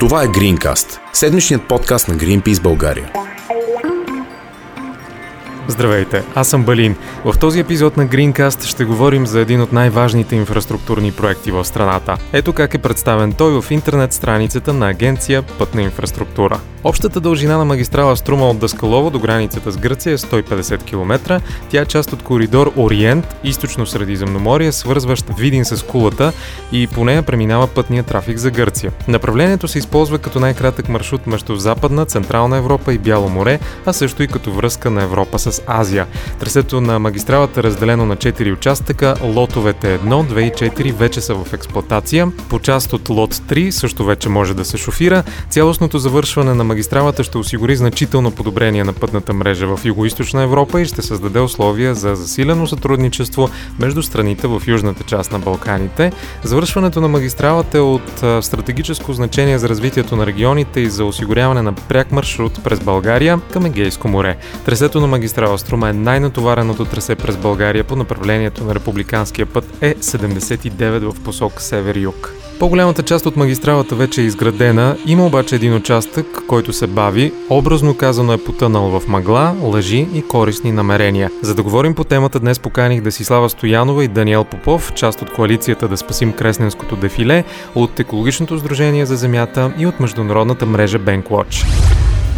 Това е Greencast, седмичният подкаст на Greenpeace България. Здравейте, аз съм Балин. В този епизод на Greencast ще говорим за един от най-важните инфраструктурни проекти в страната. Ето как е представен той в интернет страницата на агенция Пътна инфраструктура. Общата дължина на магистрала Струма от Даскалово до границата с Гърция е 150 км. Тя е част от коридор Ориент, източно Средиземноморие, свързващ Видин с Кулата и по нея преминава пътния трафик за Гърция. Направлението се използва като най-кратък маршрут между Западна, Централна Европа и Бяло море, а също и като връзка на Европа с Азия. Трасето на магистралата е разделено на 4 участъка, лотовете 1, 2 и 4 вече са в експлоатация. По част от лот 3 също вече може да се шофира. Цялостното завършване на магистралата ще осигури значително подобрение на пътната мрежа в Юго-Источна Европа и ще създаде условия за засилено сътрудничество между страните в южната част на Балканите. Завършването на магистралата е от стратегическо значение за развитието на регионите и за осигуряване на пряк маршрут през България към Егейско море. Трасето на магистрала Струма е най-натовареното трасе през България по направлението на републиканския път Е79 в посока север-юг. По-голямата част от магистралата вече е изградена, има обаче един участък, който се бави, образно казано е потънал в мъгла, лъжи и корисни намерения. За да говорим по темата днес поканих Десислава Стоянова и Даниел Попов, част от коалицията да спасим Кресненското дефиле, от Екологичното сдружение за земята и от международната мрежа Bankwatch.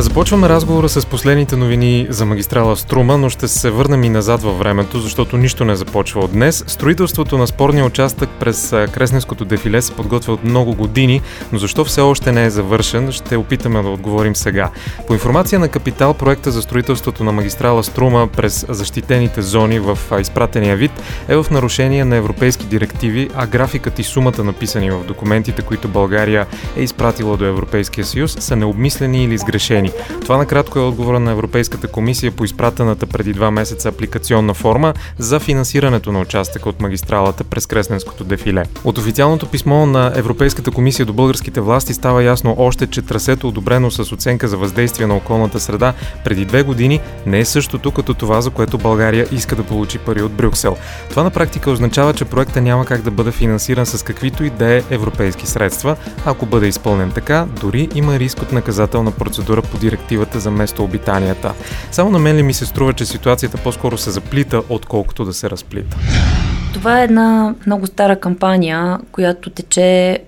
Започваме разговора с последните новини за магистрала Струма, но ще се върнем и назад във времето, защото нищо не започва от днес. Строителството на спорния участък през Кресненското дефиле се подготвя от много години, но защо все още не е завършен, ще опитаме да отговорим сега. По информация на Капитал, проекта за строителството на магистрала Струма през защитените зони в изпратения вид е в нарушение на европейски директиви, а графикът и сумата написани в документите, които България е изпратила до Европейския съюз, са необмислени или сгрешени години. Това накратко е отговора на Европейската комисия по изпратената преди два месеца апликационна форма за финансирането на участъка от магистралата през Кресненското дефиле. От официалното писмо на Европейската комисия до българските власти става ясно още, че трасето, одобрено с оценка за въздействие на околната среда преди две години, не е същото като това, за което България иска да получи пари от Брюксел. Това на практика означава, че проекта няма как да бъде финансиран с каквито и да е европейски средства. Ако бъде изпълнен така, дори има риск от наказателна процедура по директивата за местообитанията. Само на мен ли ми се струва, че ситуацията по-скоро се заплита, отколкото да се разплита? Това е една много стара кампания, която тече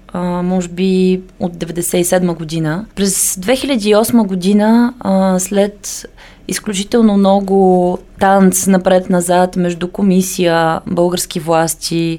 може би от 97 година. През 2008 година, след изключително много танц напред-назад между комисия, български власти,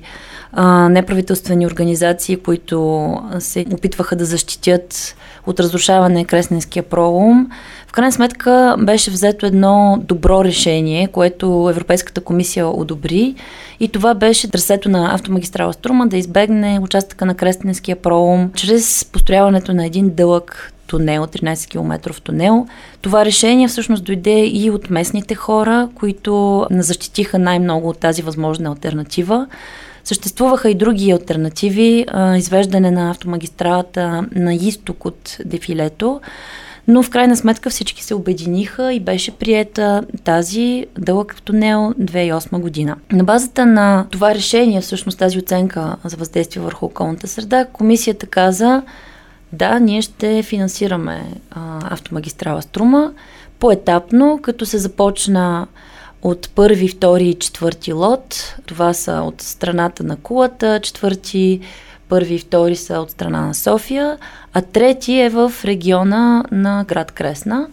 неправителствени организации, които се опитваха да защитят от разрушаване Кресненския пролом. В крайна сметка беше взето едно добро решение, което Европейската комисия одобри и това беше трасето на автомагистрала Струма да избегне участъка на Кресненския пролом чрез построяването на един дълъг тунел, 13 км тунел. Това решение всъщност дойде и от местните хора, които защитиха най-много от тази възможна альтернатива. Съществуваха и други альтернативи, извеждане на автомагистралата на изток от дефилето, но в крайна сметка всички се обединиха и беше приета тази дълъг тунел 2008 година. На базата на това решение, всъщност тази оценка за въздействие върху околната среда, комисията каза, да, ние ще финансираме автомагистрала Струма поетапно, като се започна от първи, втори и четвърти лот. Това са от страната на Кулата, четвърти, първи и втори са от страна на София, а трети е в региона на град Кресна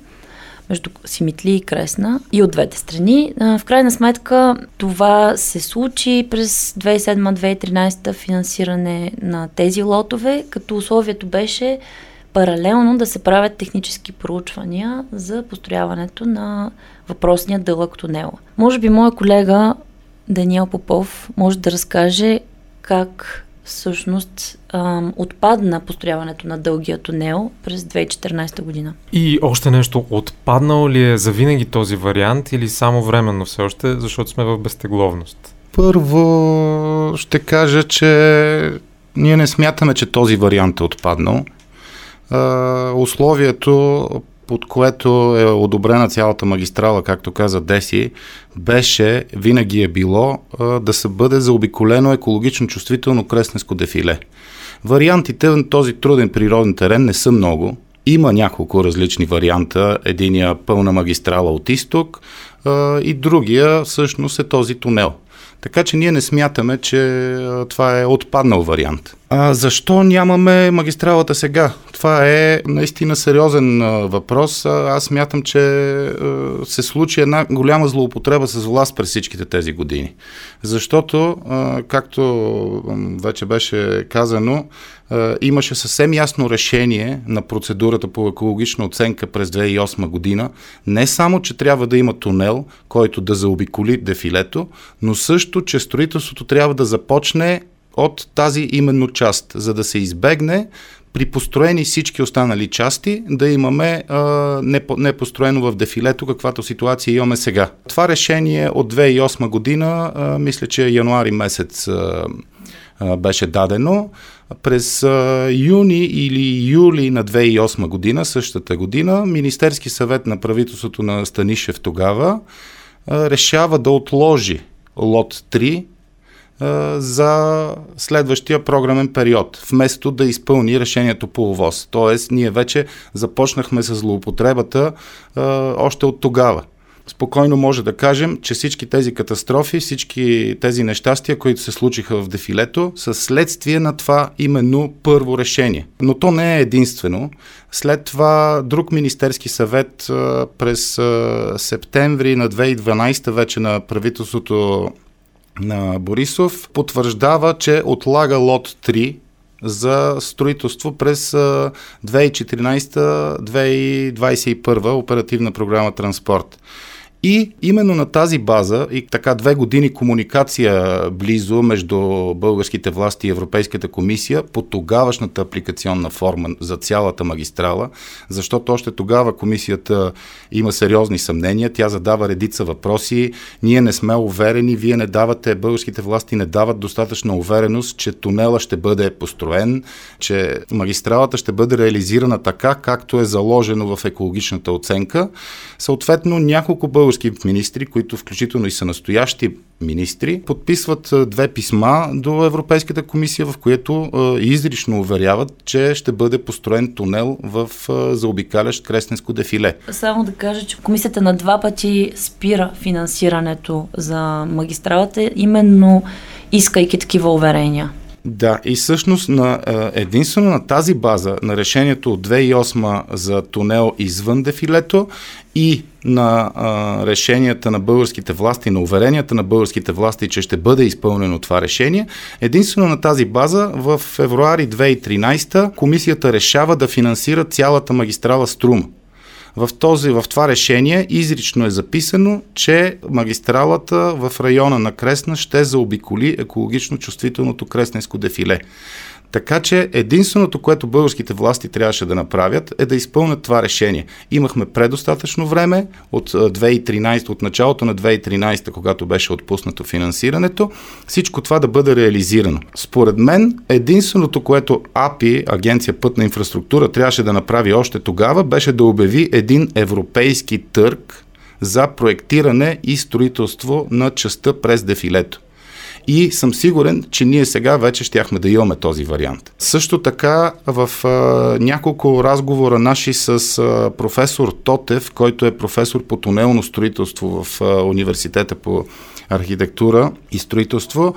между Симитли и Кресна и от двете страни. В крайна сметка това се случи през 2007-2013 финансиране на тези лотове, като условието беше паралелно да се правят технически проучвания за построяването на въпросния дълъг тунел. Може би моя колега Даниел Попов може да разкаже как всъщност ам, отпадна построяването на дългия тунел през 2014 година. И още нещо, отпаднал ли е за винаги този вариант или само временно все още, защото сме в безтегловност? Първо ще кажа, че ние не смятаме, че този вариант е отпаднал. Условието под което е одобрена цялата магистрала, както каза Деси, беше, винаги е било да се бъде заобиколено екологично чувствително кресненско дефиле. Вариантите на този труден природен терен не са много. Има няколко различни варианта. Единия пълна магистрала от изток и другия всъщност е този тунел. Така че ние не смятаме, че това е отпаднал вариант. А защо нямаме магистралата сега? Това е наистина сериозен а, въпрос. Аз смятам, че а, се случи една голяма злоупотреба с власт през всичките тези години. Защото, а, както вече беше казано, а, имаше съвсем ясно решение на процедурата по екологична оценка през 2008 година. Не само, че трябва да има тунел, който да заобиколи дефилето, но също, че строителството трябва да започне от тази именно част, за да се избегне при построени всички останали части да имаме а, не, не построено в дефилето, каквато ситуация имаме сега. Това решение от 2008 година, а, мисля, че януари месец а, а, беше дадено. През а, юни или юли на 2008 година, същата година, Министерски съвет на правителството на Станишев тогава а, решава да отложи лот 3 за следващия програмен период, вместо да изпълни решението по ОВОз. Тоест, ние вече започнахме с злоупотребата а, още от тогава. Спокойно може да кажем, че всички тези катастрофи, всички тези нещастия, които се случиха в дефилето, са следствие на това именно първо решение. Но то не е единствено. След това друг Министерски съвет през септември на 2012 вече на правителството на Борисов потвърждава, че отлага лот 3 за строителство през 2014-2021 оперативна програма Транспорт. И именно на тази база и така две години комуникация близо между българските власти и Европейската комисия по тогавашната апликационна форма за цялата магистрала, защото още тогава комисията има сериозни съмнения, тя задава редица въпроси, ние не сме уверени, вие не давате, българските власти не дават достатъчна увереност, че тунела ще бъде построен, че магистралата ще бъде реализирана така, както е заложено в екологичната оценка. Съответно, няколко български български министри, които включително и са настоящи министри, подписват две писма до Европейската комисия, в което изрично уверяват, че ще бъде построен тунел в заобикалящ Кресненско дефиле. Само да кажа, че комисията на два пъти спира финансирането за магистралата, именно искайки такива уверения. Да, и всъщност на, единствено на тази база на решението от 2008 за тунел извън дефилето и на а, решенията на българските власти, на уверенията на българските власти, че ще бъде изпълнено това решение, единствено на тази база в февруари 2013 комисията решава да финансира цялата магистрала Струм в, този, в това решение изрично е записано, че магистралата в района на Кресна ще заобиколи екологично чувствителното кресненско дефиле. Така че единственото, което българските власти трябваше да направят е да изпълнят това решение. Имахме предостатъчно време от 2013, от началото на 2013, когато беше отпуснато финансирането, всичко това да бъде реализирано. Според мен, единственото, което АПИ, Агенция Пътна инфраструктура, трябваше да направи още тогава, беше да обяви един европейски търг за проектиране и строителство на частта през дефилето и съм сигурен, че ние сега вече щяхме да имаме този вариант. Също така в а, няколко разговора наши с а, професор Тотев, който е професор по тунелно строителство в а, университета по архитектура и строителство,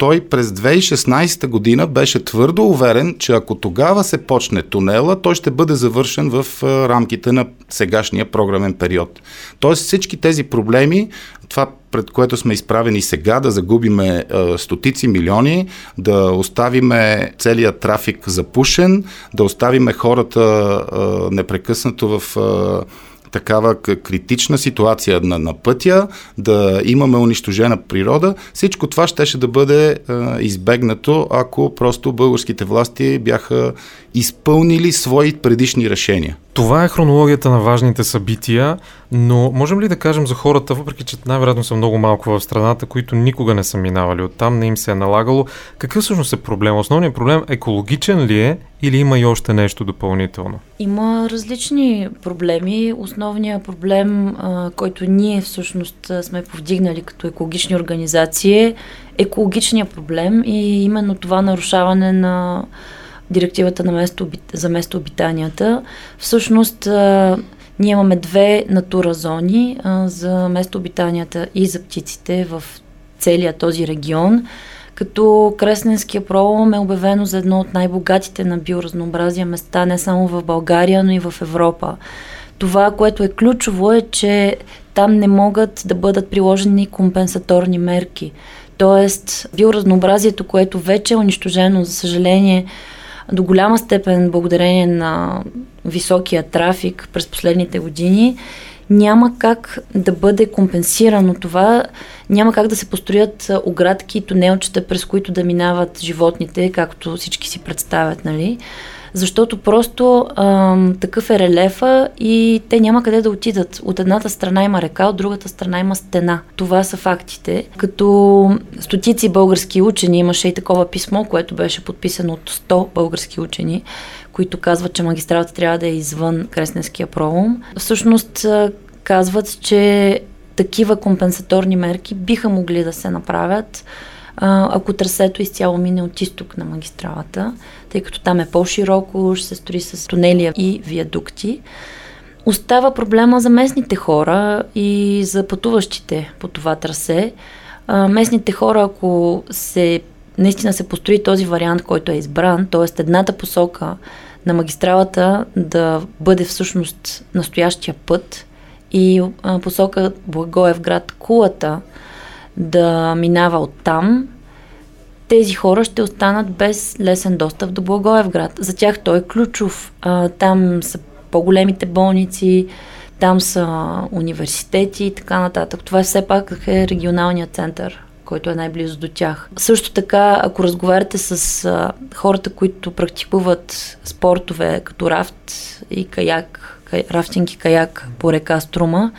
той през 2016 година беше твърдо уверен, че ако тогава се почне тунела, той ще бъде завършен в рамките на сегашния програмен период. Тоест всички тези проблеми, това пред което сме изправени сега, да загубиме е, стотици милиони, да оставиме целият трафик запушен, да оставиме хората е, непрекъснато в е, такава критична ситуация на, на пътя, да имаме унищожена природа, всичко това щеше да бъде избегнато, ако просто българските власти бяха изпълнили свои предишни решения. Това е хронологията на важните събития, но можем ли да кажем за хората, въпреки че най-вероятно са много малко в страната, които никога не са минавали оттам, не им се е налагало, какъв всъщност е проблем? Основният проблем екологичен ли е или има и още нещо допълнително? Има различни проблеми. Основният проблем, който ние всъщност сме повдигнали като екологични организации е екологичният проблем и именно това нарушаване на директивата на место, за местообитанията. Всъщност, ние имаме две натура зони за местообитанията и за птиците в целия този регион, като Кресненския пролом е обявено за едно от най-богатите на биоразнообразие места не само в България, но и в Европа. Това, което е ключово е, че там не могат да бъдат приложени компенсаторни мерки. Тоест, биоразнообразието, което вече е унищожено, за съжаление, до голяма степен благодарение на високия трафик през последните години, няма как да бъде компенсирано това, няма как да се построят оградки и тунелчета, през които да минават животните, както всички си представят, нали? Защото просто а, такъв е релефа и те няма къде да отидат. От едната страна има река, от другата страна има стена. Това са фактите. Като стотици български учени, имаше и такова писмо, което беше подписано от 100 български учени, които казват, че магистралата трябва да е извън Кресненския пролом. Всъщност казват, че такива компенсаторни мерки биха могли да се направят ако трасето изцяло мине от изток на магистралата, тъй като там е по-широко, ще се строи с тунели и виадукти. Остава проблема за местните хора и за пътуващите по това трасе. Местните хора, ако се наистина се построи този вариант, който е избран, т.е. едната посока на магистралата да бъде всъщност настоящия път и посока Благоев град Кулата да минава оттам, тези хора ще останат без лесен достъп до Благоевград. За тях той е ключов. А, там са по-големите болници, там са университети и така нататък. Това все пак е регионалният център, който е най-близо до тях. Също така, ако разговаряте с а, хората, които практикуват спортове като рафт и каяк, кай, рафтинг и каяк по река Струма,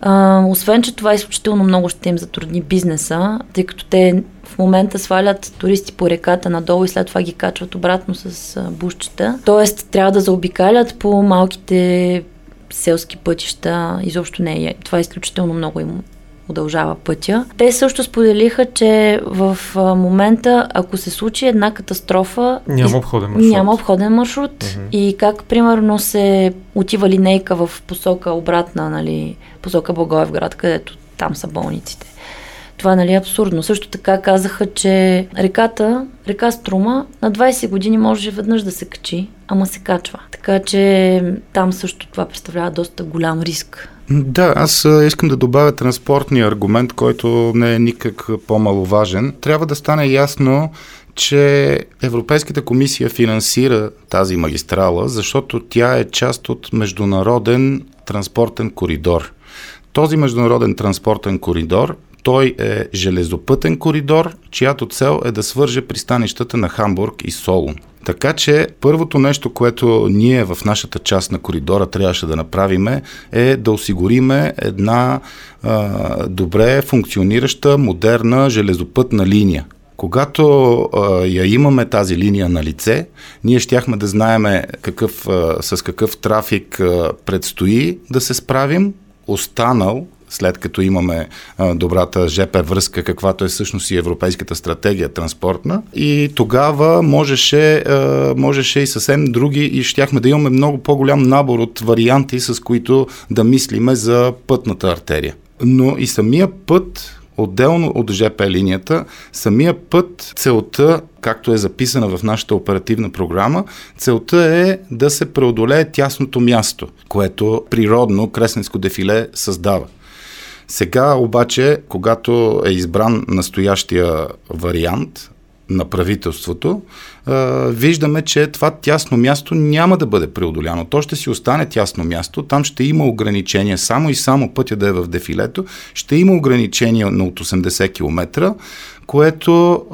а, освен, че това изключително много ще им затрудни бизнеса, тъй като те в момента свалят туристи по реката надолу и след това ги качват обратно с бушчета. Тоест, трябва да заобикалят по малките селски пътища. Изобщо не е. Това е изключително много им удължава пътя. Те също споделиха, че в момента, ако се случи една катастрофа... Няма обходен маршрут. Няма обходен маршрут. Uh-huh. И как, примерно, се отива линейка в посока обратна, нали, посока Благоевград, където там са болниците. Това нали, е абсурдно. Също така казаха, че реката, река Струма, на 20 години може веднъж да се качи, ама се качва. Така че там също това представлява доста голям риск да, аз искам да добавя транспортния аргумент, който не е никак по-маловажен. Трябва да стане ясно, че Европейската комисия финансира тази магистрала, защото тя е част от международен транспортен коридор. Този международен транспортен коридор той е железопътен коридор, чиято цел е да свърже пристанищата на Хамбург и Солун. Така че първото нещо, което ние в нашата част на коридора трябваше да направим е да осигуриме една а, добре функционираща, модерна железопътна линия. Когато а, я имаме тази линия на лице, ние щяхме да знаеме какъв, а, с какъв трафик а, предстои да се справим. Останал след като имаме добрата ЖП връзка, каквато е всъщност и европейската стратегия транспортна. И тогава можеше, можеше и съвсем други и щяхме да имаме много по-голям набор от варианти, с които да мислиме за пътната артерия. Но и самия път Отделно от ЖП линията, самия път, целта, както е записана в нашата оперативна програма, целта е да се преодолее тясното място, което природно Кресненско дефиле създава. Сега обаче, когато е избран настоящия вариант на правителството, виждаме, че това тясно място няма да бъде преодоляно. То ще си остане тясно място, там ще има ограничения, само и само пътя да е в дефилето, ще има ограничения на от 80 км, което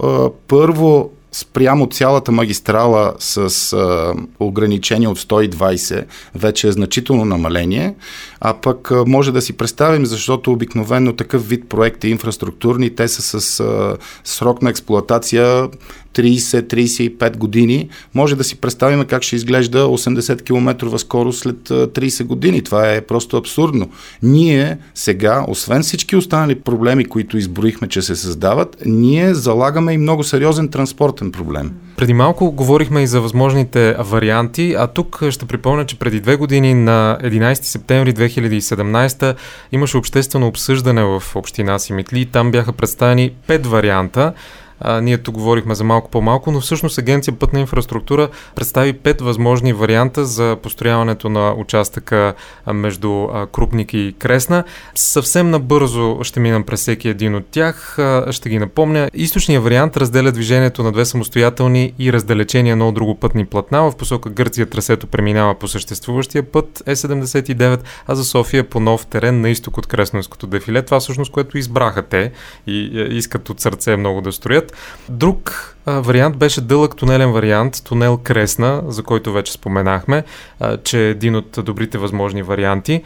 първо спрямо цялата магистрала с а, ограничение от 120 вече е значително намаление, а пък а, може да си представим, защото обикновено такъв вид проекти инфраструктурни, те са с а, срок на експлуатация 30-35 години, може да си представим как ще изглежда 80 км скорост след 30 години. Това е просто абсурдно. Ние сега, освен всички останали проблеми, които изброихме, че се създават, ние залагаме и много сериозен транспортен проблем. Преди малко говорихме и за възможните варианти, а тук ще припомня, че преди две години на 11 септември 2017 имаше обществено обсъждане в община Симитли и там бяха представени пет варианта. А, ние тук говорихме за малко по-малко, но всъщност Агенция Пътна инфраструктура представи пет възможни варианта за построяването на участъка между Крупник и Кресна. Съвсем набързо ще минам през всеки един от тях. Ще ги напомня. Източният вариант разделя движението на две самостоятелни и разделечени едно от друго пътни платна. В посока Гърция трасето преминава по съществуващия път Е79, а за София по нов терен на изток от Кресновското дефиле. Това всъщност, което избраха те и искат от сърце много да строят път. Друг вариант беше дълъг тунелен вариант, тунел Кресна, за който вече споменахме, че е един от добрите възможни варианти,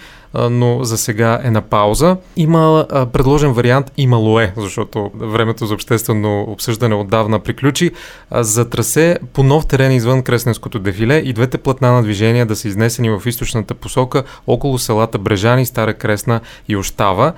но за сега е на пауза. Има предложен вариант имало е, защото времето за обществено обсъждане отдавна приключи, за трасе по нов терен извън Кресненското дефиле и двете платна на движение да са изнесени в източната посока около селата Брежани, Стара Кресна и Ощава.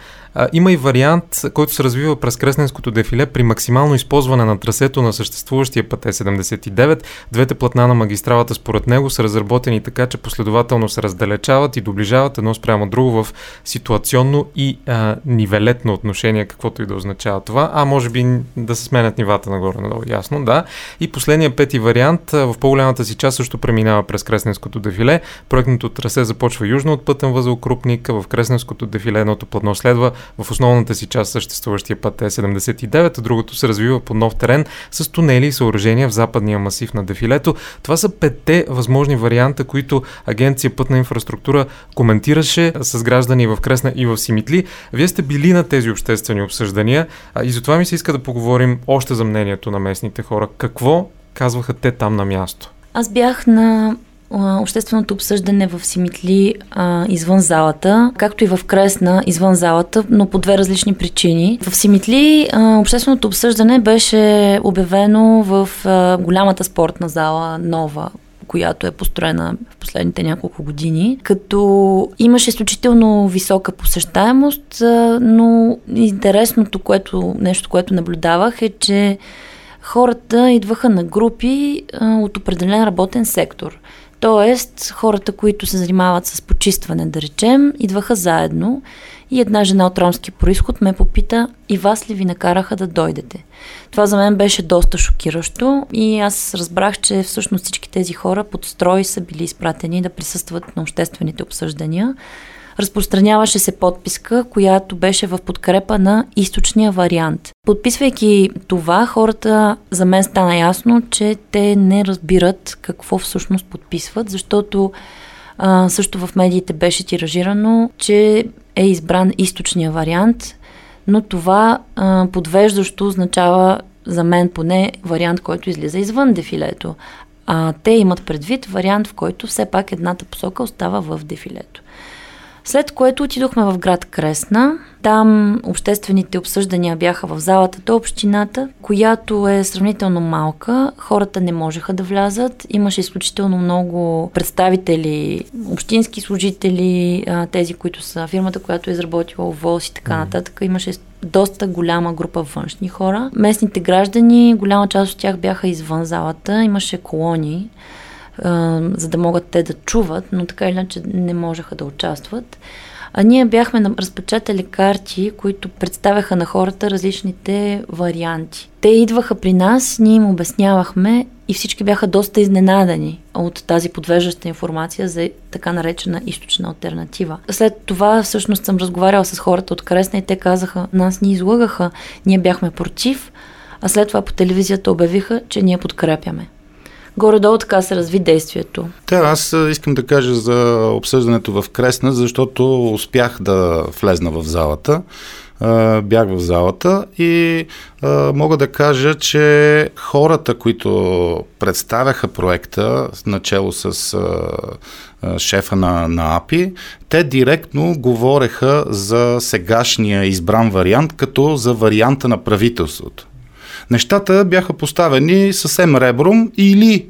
Има и вариант, който се развива през Кресненското дефиле при максимално използване на трасето на съществуващия път Е79. Двете платна на магистралата според него са разработени така, че последователно се разделечават и доближават едно спрямо друго в ситуационно и а, нивелетно отношение, каквото и да означава това, а може би да се сменят нивата нагоре-надолу, ясно, да. И последния пети вариант в по-голямата си част също преминава през Кресненското дефиле. Проектното трасе започва южно от пътен възел Крупник, в Кресненското дефиле едното платно следва в основната си част съществуващия път е 79, а другото се развива по нов терен с тунели и съоръжения в западния масив на дефилето. Това са петте възможни варианта, които Агенция Пътна инфраструктура коментираше с граждани в Кресна и в Симитли. Вие сте били на тези обществени обсъждания и затова ми се иска да поговорим още за мнението на местните хора. Какво казваха те там на място? Аз бях на общественото обсъждане в Симитли а, извън залата, както и в Кресна извън залата, но по две различни причини. В Симитли а, общественото обсъждане беше обявено в а, голямата спортна зала, нова, която е построена в последните няколко години, като имаше изключително висока посещаемост, но интересното, което, нещо, което наблюдавах е, че хората идваха на групи от определен работен сектор. Тоест, хората, които се занимават с почистване, да речем, идваха заедно и една жена от ромски происход ме попита и вас ли ви накараха да дойдете. Това за мен беше доста шокиращо и аз разбрах, че всъщност всички тези хора под строй са били изпратени да присъстват на обществените обсъждания разпространяваше се подписка, която беше в подкрепа на източния вариант. Подписвайки това, хората за мен стана ясно, че те не разбират какво всъщност подписват, защото а, също в медиите беше тиражирано, че е избран източния вариант, но това а, подвеждащо означава за мен поне вариант, който излиза извън дефилето. А те имат предвид вариант, в който все пак едната посока остава в дефилето. След което отидохме в град Кресна. Там обществените обсъждания бяха в залата до общината, която е сравнително малка. Хората не можеха да влязат. Имаше изключително много представители, общински служители, тези, които са фирмата, която е изработила ОВОС и така нататък. Имаше доста голяма група външни хора. Местните граждани, голяма част от тях бяха извън залата. Имаше колони за да могат те да чуват, но така или иначе не можеха да участват. А ние бяхме разпечатали карти, които представяха на хората различните варианти. Те идваха при нас, ние им обяснявахме и всички бяха доста изненадани от тази подвеждаща информация за така наречена източна альтернатива. След това всъщност съм разговаряла с хората от Кресна и те казаха, нас ни излъгаха, ние бяхме против, а след това по телевизията обявиха, че ние подкрепяме. Горе-долу така се разви действието. Да, аз искам да кажа за обсъждането в Кресна, защото успях да влезна в залата. бях в залата и мога да кажа, че хората, които представяха проекта, начало с шефа на, на АПИ, те директно говореха за сегашния избран вариант като за варианта на правителството. Нещата бяха поставени съвсем ребром или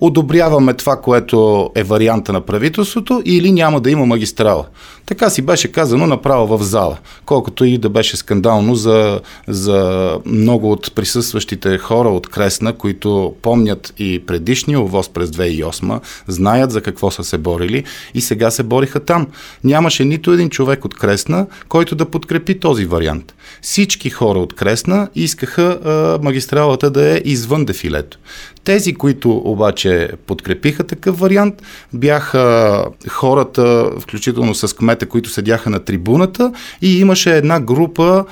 одобряваме това, което е варианта на правителството или няма да има магистрала. Така си беше казано направо в зала, колкото и да беше скандално за, за много от присъстващите хора от Кресна, които помнят и предишния овоз през 2008, знаят за какво са се борили и сега се бориха там. Нямаше нито един човек от Кресна, който да подкрепи този вариант. Всички хора от Кресна искаха а, магистралата да е извън дефилето. Тези, които обаче подкрепиха такъв вариант, бяха хората, включително с кмета, които седяха на трибуната и имаше една група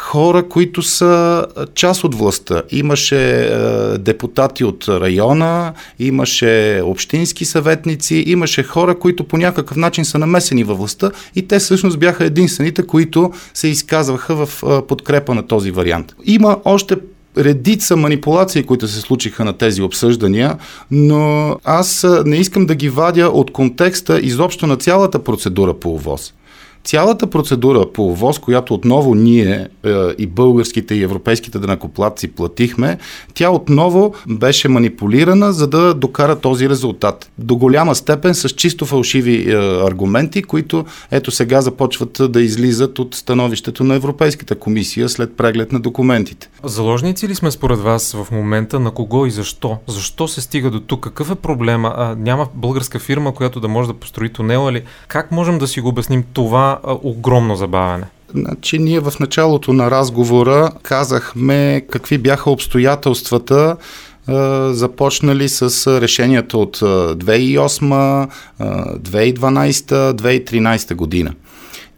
хора, които са част от властта. Имаше е, депутати от района, имаше общински съветници, имаше хора, които по някакъв начин са намесени във властта и те всъщност бяха единствените, които се изказваха в е, подкрепа на този вариант. Има още редица манипулации, които се случиха на тези обсъждания, но аз не искам да ги вадя от контекста изобщо на цялата процедура по ОВОз. Цялата процедура по ВОЗ, която отново ние е, и българските и европейските данакоплатци платихме, тя отново беше манипулирана, за да докара този резултат. До голяма степен с чисто фалшиви е, аргументи, които ето сега започват да излизат от становището на Европейската комисия след преглед на документите. Заложници ли сме според вас в момента на кого и защо? Защо се стига до тук? Какъв е проблема? А, няма българска фирма, която да може да построи тунела ли? Как можем да си го обясним това огромно забавяне? Значи ние в началото на разговора казахме какви бяха обстоятелствата, започнали с решенията от 2008, 2012, 2013 година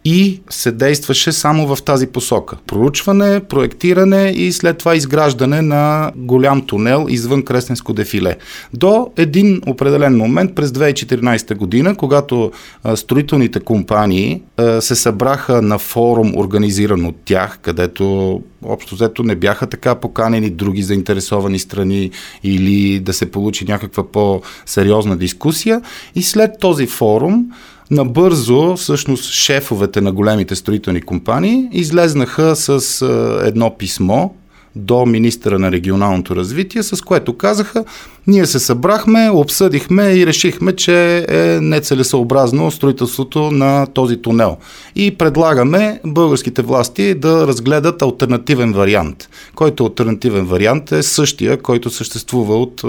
и се действаше само в тази посока. Проучване, проектиране и след това изграждане на голям тунел извън Кресненско дефиле. До един определен момент през 2014 година, когато строителните компании се събраха на форум, организиран от тях, където общо взето не бяха така поканени други заинтересовани страни или да се получи някаква по-сериозна дискусия. И след този форум Набързо, всъщност, шефовете на големите строителни компании излезнаха с едно писмо до министра на регионалното развитие, с което казаха, ние се събрахме, обсъдихме и решихме, че е нецелесъобразно строителството на този тунел. И предлагаме българските власти да разгледат альтернативен вариант, който альтернативен вариант е същия, който съществува от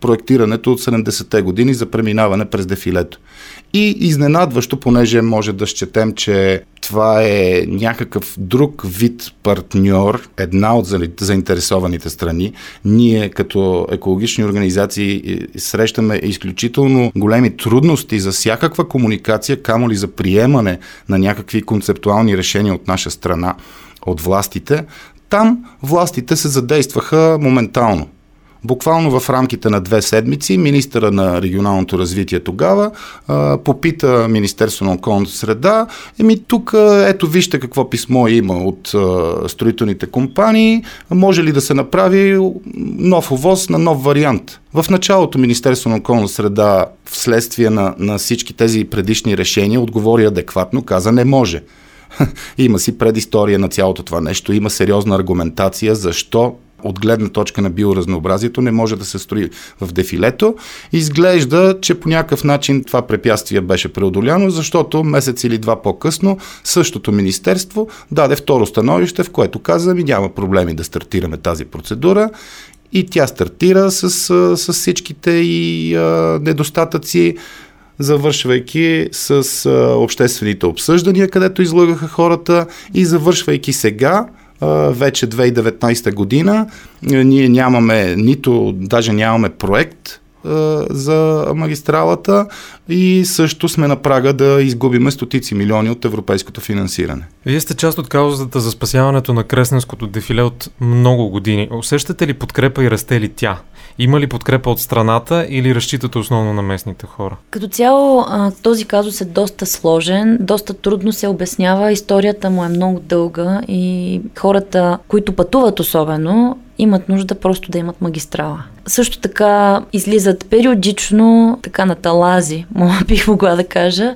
проектирането от 70-те години за преминаване през дефилето. И изненадващо, понеже може да счетем, че това е някакъв друг вид партньор, една от заинтересованите страни. Ние като екологични организации срещаме изключително големи трудности за всякаква комуникация, камо ли за приемане на някакви концептуални решения от наша страна, от властите. Там властите се задействаха моментално. Буквално в рамките на две седмици министъра на регионалното развитие тогава а, попита Министерство на околната среда, еми тук ето вижте какво писмо има от а, строителните компании, може ли да се направи нов овоз на нов вариант. В началото Министерство на околна среда вследствие на, на всички тези предишни решения отговори адекватно, каза не може. има си предистория на цялото това нещо, има сериозна аргументация защо от гледна точка на биоразнообразието не може да се строи в дефилето. Изглежда, че по някакъв начин това препятствие беше преодоляно, защото месец или два по-късно същото министерство даде второ становище, в което каза ми няма проблеми да стартираме тази процедура и тя стартира с, с всичките и а, недостатъци завършвайки с а, обществените обсъждания, където излагаха хората и завършвайки сега вече 2019 година. Ние нямаме нито, даже нямаме проект за магистралата и също сме на прага да изгубиме стотици милиони от европейското финансиране. Вие сте част от каузата за спасяването на Кресненското дефиле от много години. Усещате ли подкрепа и расте ли тя? Има ли подкрепа от страната или разчитате основно на местните хора? Като цяло този казус е доста сложен, доста трудно се обяснява, историята му е много дълга и хората, които пътуват особено, имат нужда просто да имат магистрала. Също така излизат периодично, така на талази, бих могла да кажа,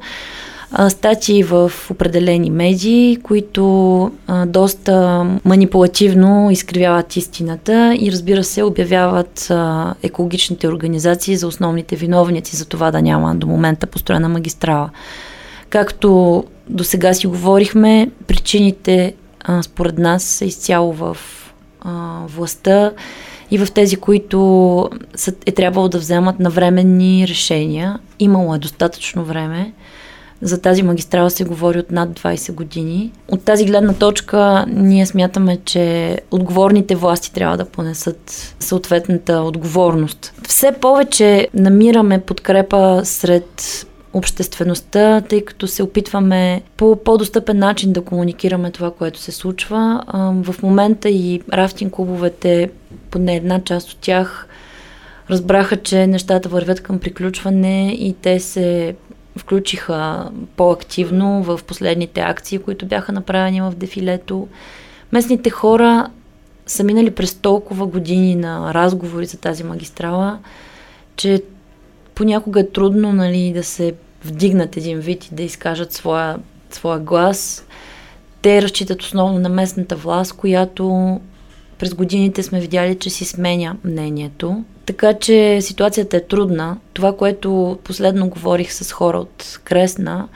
статии в определени медии, които доста манипулативно изкривяват истината и разбира се обявяват екологичните организации за основните виновници за това да няма до момента построена магистрала. Както до сега си говорихме, причините според нас са изцяло в властта и в тези, които е трябвало да вземат навременни решения. Имало е достатъчно време. За тази магистрала се говори от над 20 години. От тази гледна точка ние смятаме, че отговорните власти трябва да понесат съответната отговорност. Все повече намираме подкрепа сред обществеността, тъй като се опитваме по по-достъпен начин да комуникираме това, което се случва. В момента и рафтинг клубовете, поне една част от тях, разбраха, че нещата вървят към приключване и те се включиха по-активно в последните акции, които бяха направени в дефилето. Местните хора са минали през толкова години на разговори за тази магистрала, че понякога е трудно нали, да се вдигнат един вид и да изкажат своя, своя глас. Те разчитат основно на местната власт, която през годините сме видяли, че си сменя мнението. Така че ситуацията е трудна. Това, което последно говорих с хора от Кресна,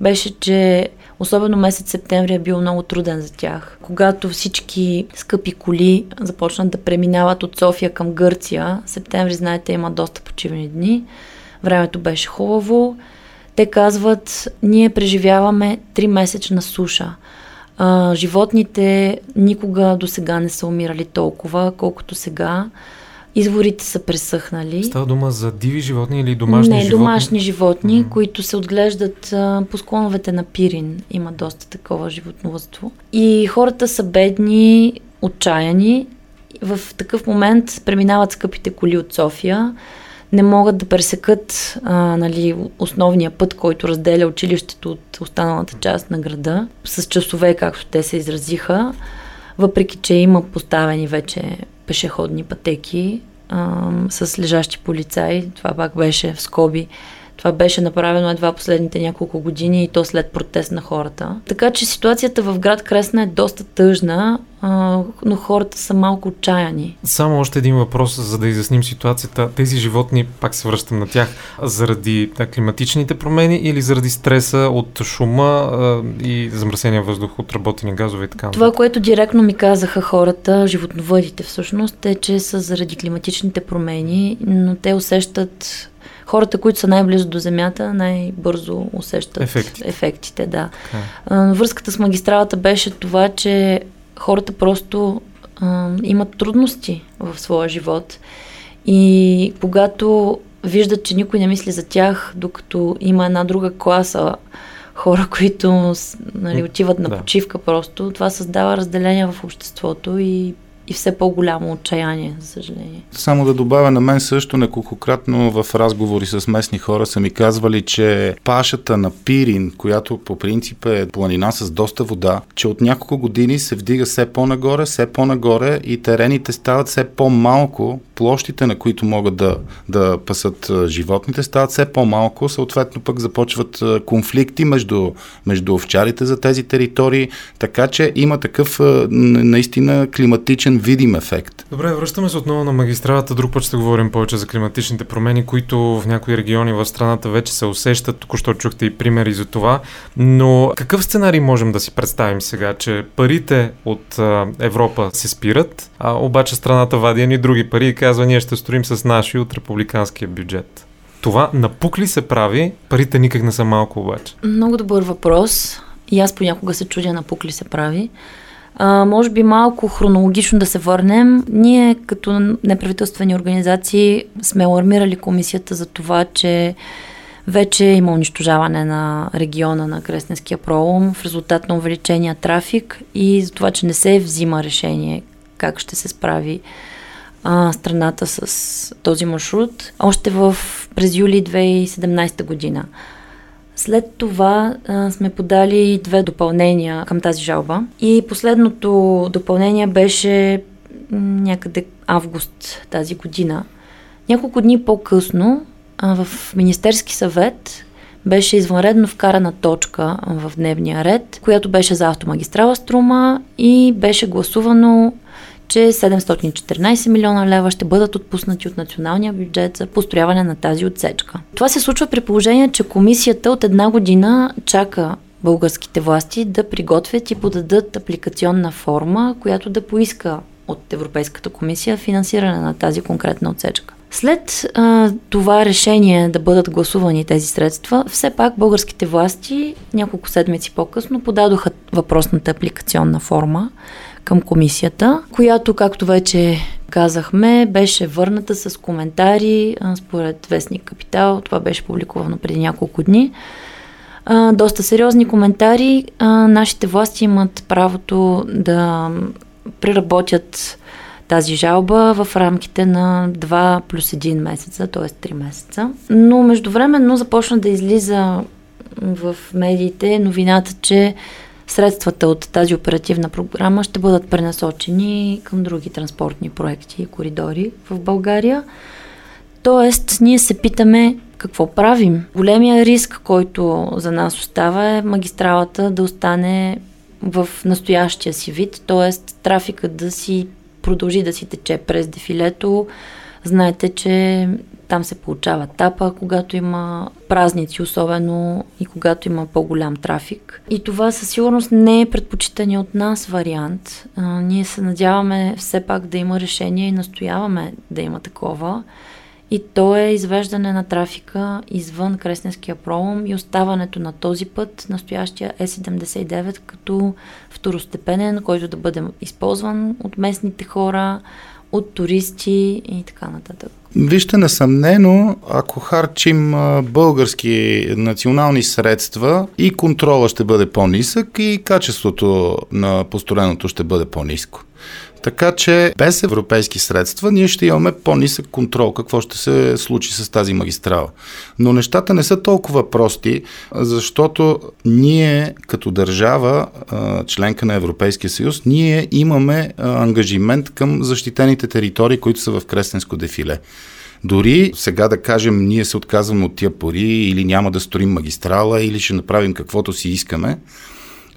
беше, че особено месец септември е бил много труден за тях. Когато всички скъпи коли започнат да преминават от София към Гърция, септември, знаете, има доста почивни дни, времето беше хубаво. Те казват, ние преживяваме 3 месечна суша. Животните никога до сега не са умирали толкова, колкото сега. Изворите са пресъхнали. Става дума за диви животни или домашни Не, животни? домашни животни, mm-hmm. които се отглеждат а, по склоновете на Пирин. Има доста такова животновътство. И хората са бедни, отчаяни. В такъв момент преминават скъпите коли от София не могат да пресекат а, нали, основния път, който разделя училището от останалата част на града, с часове, както те се изразиха, въпреки че има поставени вече пешеходни пътеки а, с лежащи полицаи. Това пак беше в скоби това беше направено едва последните няколко години и то след протест на хората. Така че ситуацията в град Кресна е доста тъжна, а, но хората са малко отчаяни. Само още един въпрос, за да изясним ситуацията. Тези животни, пак се връщам на тях, заради да, климатичните промени или заради стреса от шума а, и замърсения въздух от работени газове и така? Това, което директно ми казаха хората, животновъдите всъщност, е, че са заради климатичните промени, но те усещат хората, които са най-близо до Земята, най-бързо усещат ефектите. ефектите да. Okay. Връзката с магистралата беше това, че хората просто а, имат трудности в своя живот. И когато виждат, че никой не мисли за тях, докато има една друга класа хора, които нали, отиват на да. почивка просто, това създава разделение в обществото и и все по-голямо отчаяние, за съжаление. Само да добавя на мен също неколкократно в разговори с местни хора са ми казвали, че пашата на Пирин, която по принцип е планина с доста вода, че от няколко години се вдига все по-нагоре, все по-нагоре и терените стават все по-малко, площите на които могат да, да пасат животните стават все по-малко, съответно пък започват конфликти между, между овчарите за тези територии, така че има такъв наистина климатичен видим ефект. Добре, връщаме се отново на магистралата. Друг път ще говорим повече за климатичните промени, които в някои региони в страната вече се усещат. Току-що чухте и примери за това. Но какъв сценарий можем да си представим сега, че парите от Европа се спират, а обаче страната вади ни други пари и казва, ние ще строим с наши от републиканския бюджет. Това напук ли се прави? Парите никак не са малко обаче. Много добър въпрос. И аз понякога се чудя напук ли се прави. А, може би малко хронологично да се върнем. Ние като неправителствени организации сме алармирали комисията за това, че вече има унищожаване на региона на Кресненския пролом в резултат на увеличения трафик и за това, че не се взима решение как ще се справи а, страната с този маршрут. Още в през юли 2017 година. След това а, сме подали две допълнения към тази жалба. И последното допълнение беше някъде август тази година. Няколко дни по-късно а, в Министерски съвет беше извънредно вкарана точка в дневния ред, която беше за автомагистрала Струма и беше гласувано че 714 милиона лева ще бъдат отпуснати от националния бюджет за построяване на тази отсечка. Това се случва при положение, че комисията от една година чака българските власти да приготвят и подадат апликационна форма, която да поиска от Европейската комисия финансиране на тази конкретна отсечка. След а, това решение да бъдат гласувани тези средства, все пак българските власти няколко седмици по-късно подадоха въпросната апликационна форма, към комисията, която, както вече казахме, беше върната с коментари според Вестник Капитал. Това беше публикувано преди няколко дни. доста сериозни коментари. нашите власти имат правото да преработят тази жалба в рамките на 2 плюс 1 месеца, т.е. 3 месеца. Но междувременно започна да излиза в медиите новината, че средствата от тази оперативна програма ще бъдат пренасочени към други транспортни проекти и коридори в България. Тоест, ние се питаме какво правим. Големия риск, който за нас остава е магистралата да остане в настоящия си вид, т.е. трафикът да си продължи да си тече през дефилето. Знаете, че там се получава тапа, когато има празници, особено и когато има по-голям трафик. И това със сигурност не е предпочитани от нас вариант. А, ние се надяваме все пак да има решение и настояваме да има такова. И то е извеждане на трафика извън Кресненския пролом и оставането на този път, настоящия Е79, като второстепенен, който да бъде използван от местните хора, от туристи и така нататък. Вижте, несъмнено, ако харчим български национални средства и контрола ще бъде по-нисък и качеството на построеното ще бъде по-ниско. Така че без европейски средства ние ще имаме по-нисък контрол какво ще се случи с тази магистрала. Но нещата не са толкова прости, защото ние като държава, членка на Европейския съюз, ние имаме ангажимент към защитените територии, които са в Крестенско дефиле. Дори сега да кажем, ние се отказваме от тия пари или няма да строим магистрала или ще направим каквото си искаме,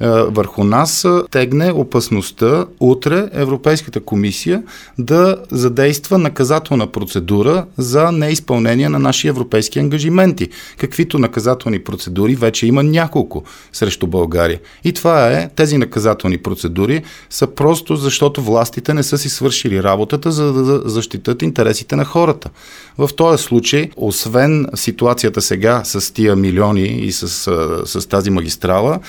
върху нас тегне опасността утре Европейската комисия да задейства наказателна процедура за неизпълнение на наши европейски ангажименти. Каквито наказателни процедури вече има няколко срещу България. И това е, тези наказателни процедури са просто защото властите не са си свършили работата, за да защитат интересите на хората. В този случай, освен ситуацията сега с тия милиони и с, с тази магистрала,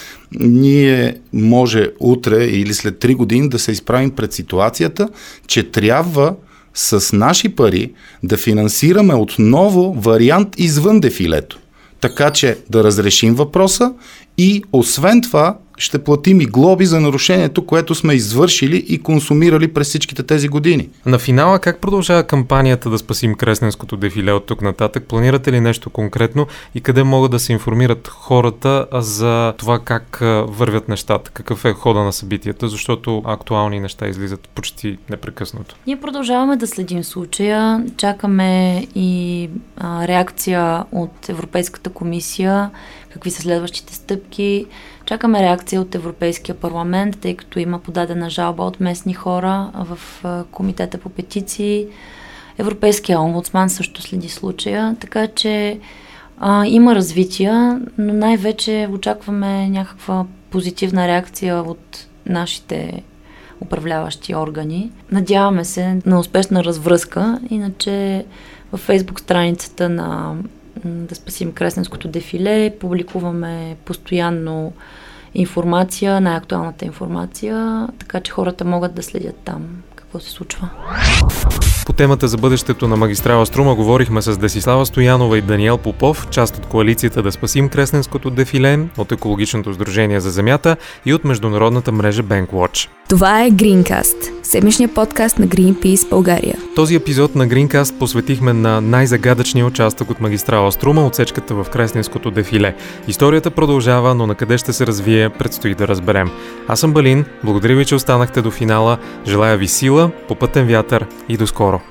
ние може утре или след 3 години да се изправим пред ситуацията, че трябва с наши пари да финансираме отново вариант извън дефилето. Така че да разрешим въпроса и освен това ще платим и глоби за нарушението, което сме извършили и консумирали през всичките тези години. На финала как продължава кампанията да спасим Кресненското дефиле от тук нататък? Планирате ли нещо конкретно и къде могат да се информират хората за това как вървят нещата? Какъв е хода на събитията? Защото актуални неща излизат почти непрекъснато. Ние продължаваме да следим случая. Чакаме и а, реакция от Европейската комисия какви са следващите стъпки. Чакаме реакция от Европейския парламент, тъй като има подадена жалба от местни хора в комитета по петиции. Европейския омбудсман също следи случая, така че а, има развития, но най-вече очакваме някаква позитивна реакция от нашите управляващи органи. Надяваме се на успешна развръзка, иначе във фейсбук страницата на да спасим Кресненското дефиле. Публикуваме постоянно информация, най-актуалната информация, така че хората могат да следят там какво се случва. По темата за бъдещето на магистрала Струма говорихме с Десислава Стоянова и Даниел Попов, част от коалицията Да спасим Кресненското дефиле, от Екологичното сдружение за земята и от международната мрежа Bankwatch. Това е Greencast, седмичния подкаст на Greenpeace България. Този епизод на Greencast посветихме на най-загадъчния участък от магистрала Струма, отсечката в Кресненското дефиле. Историята продължава, но на къде ще се развие, предстои да разберем. Аз съм Балин, благодаря ви, че останахте до финала, желая ви сила, попътен вятър и до скоро.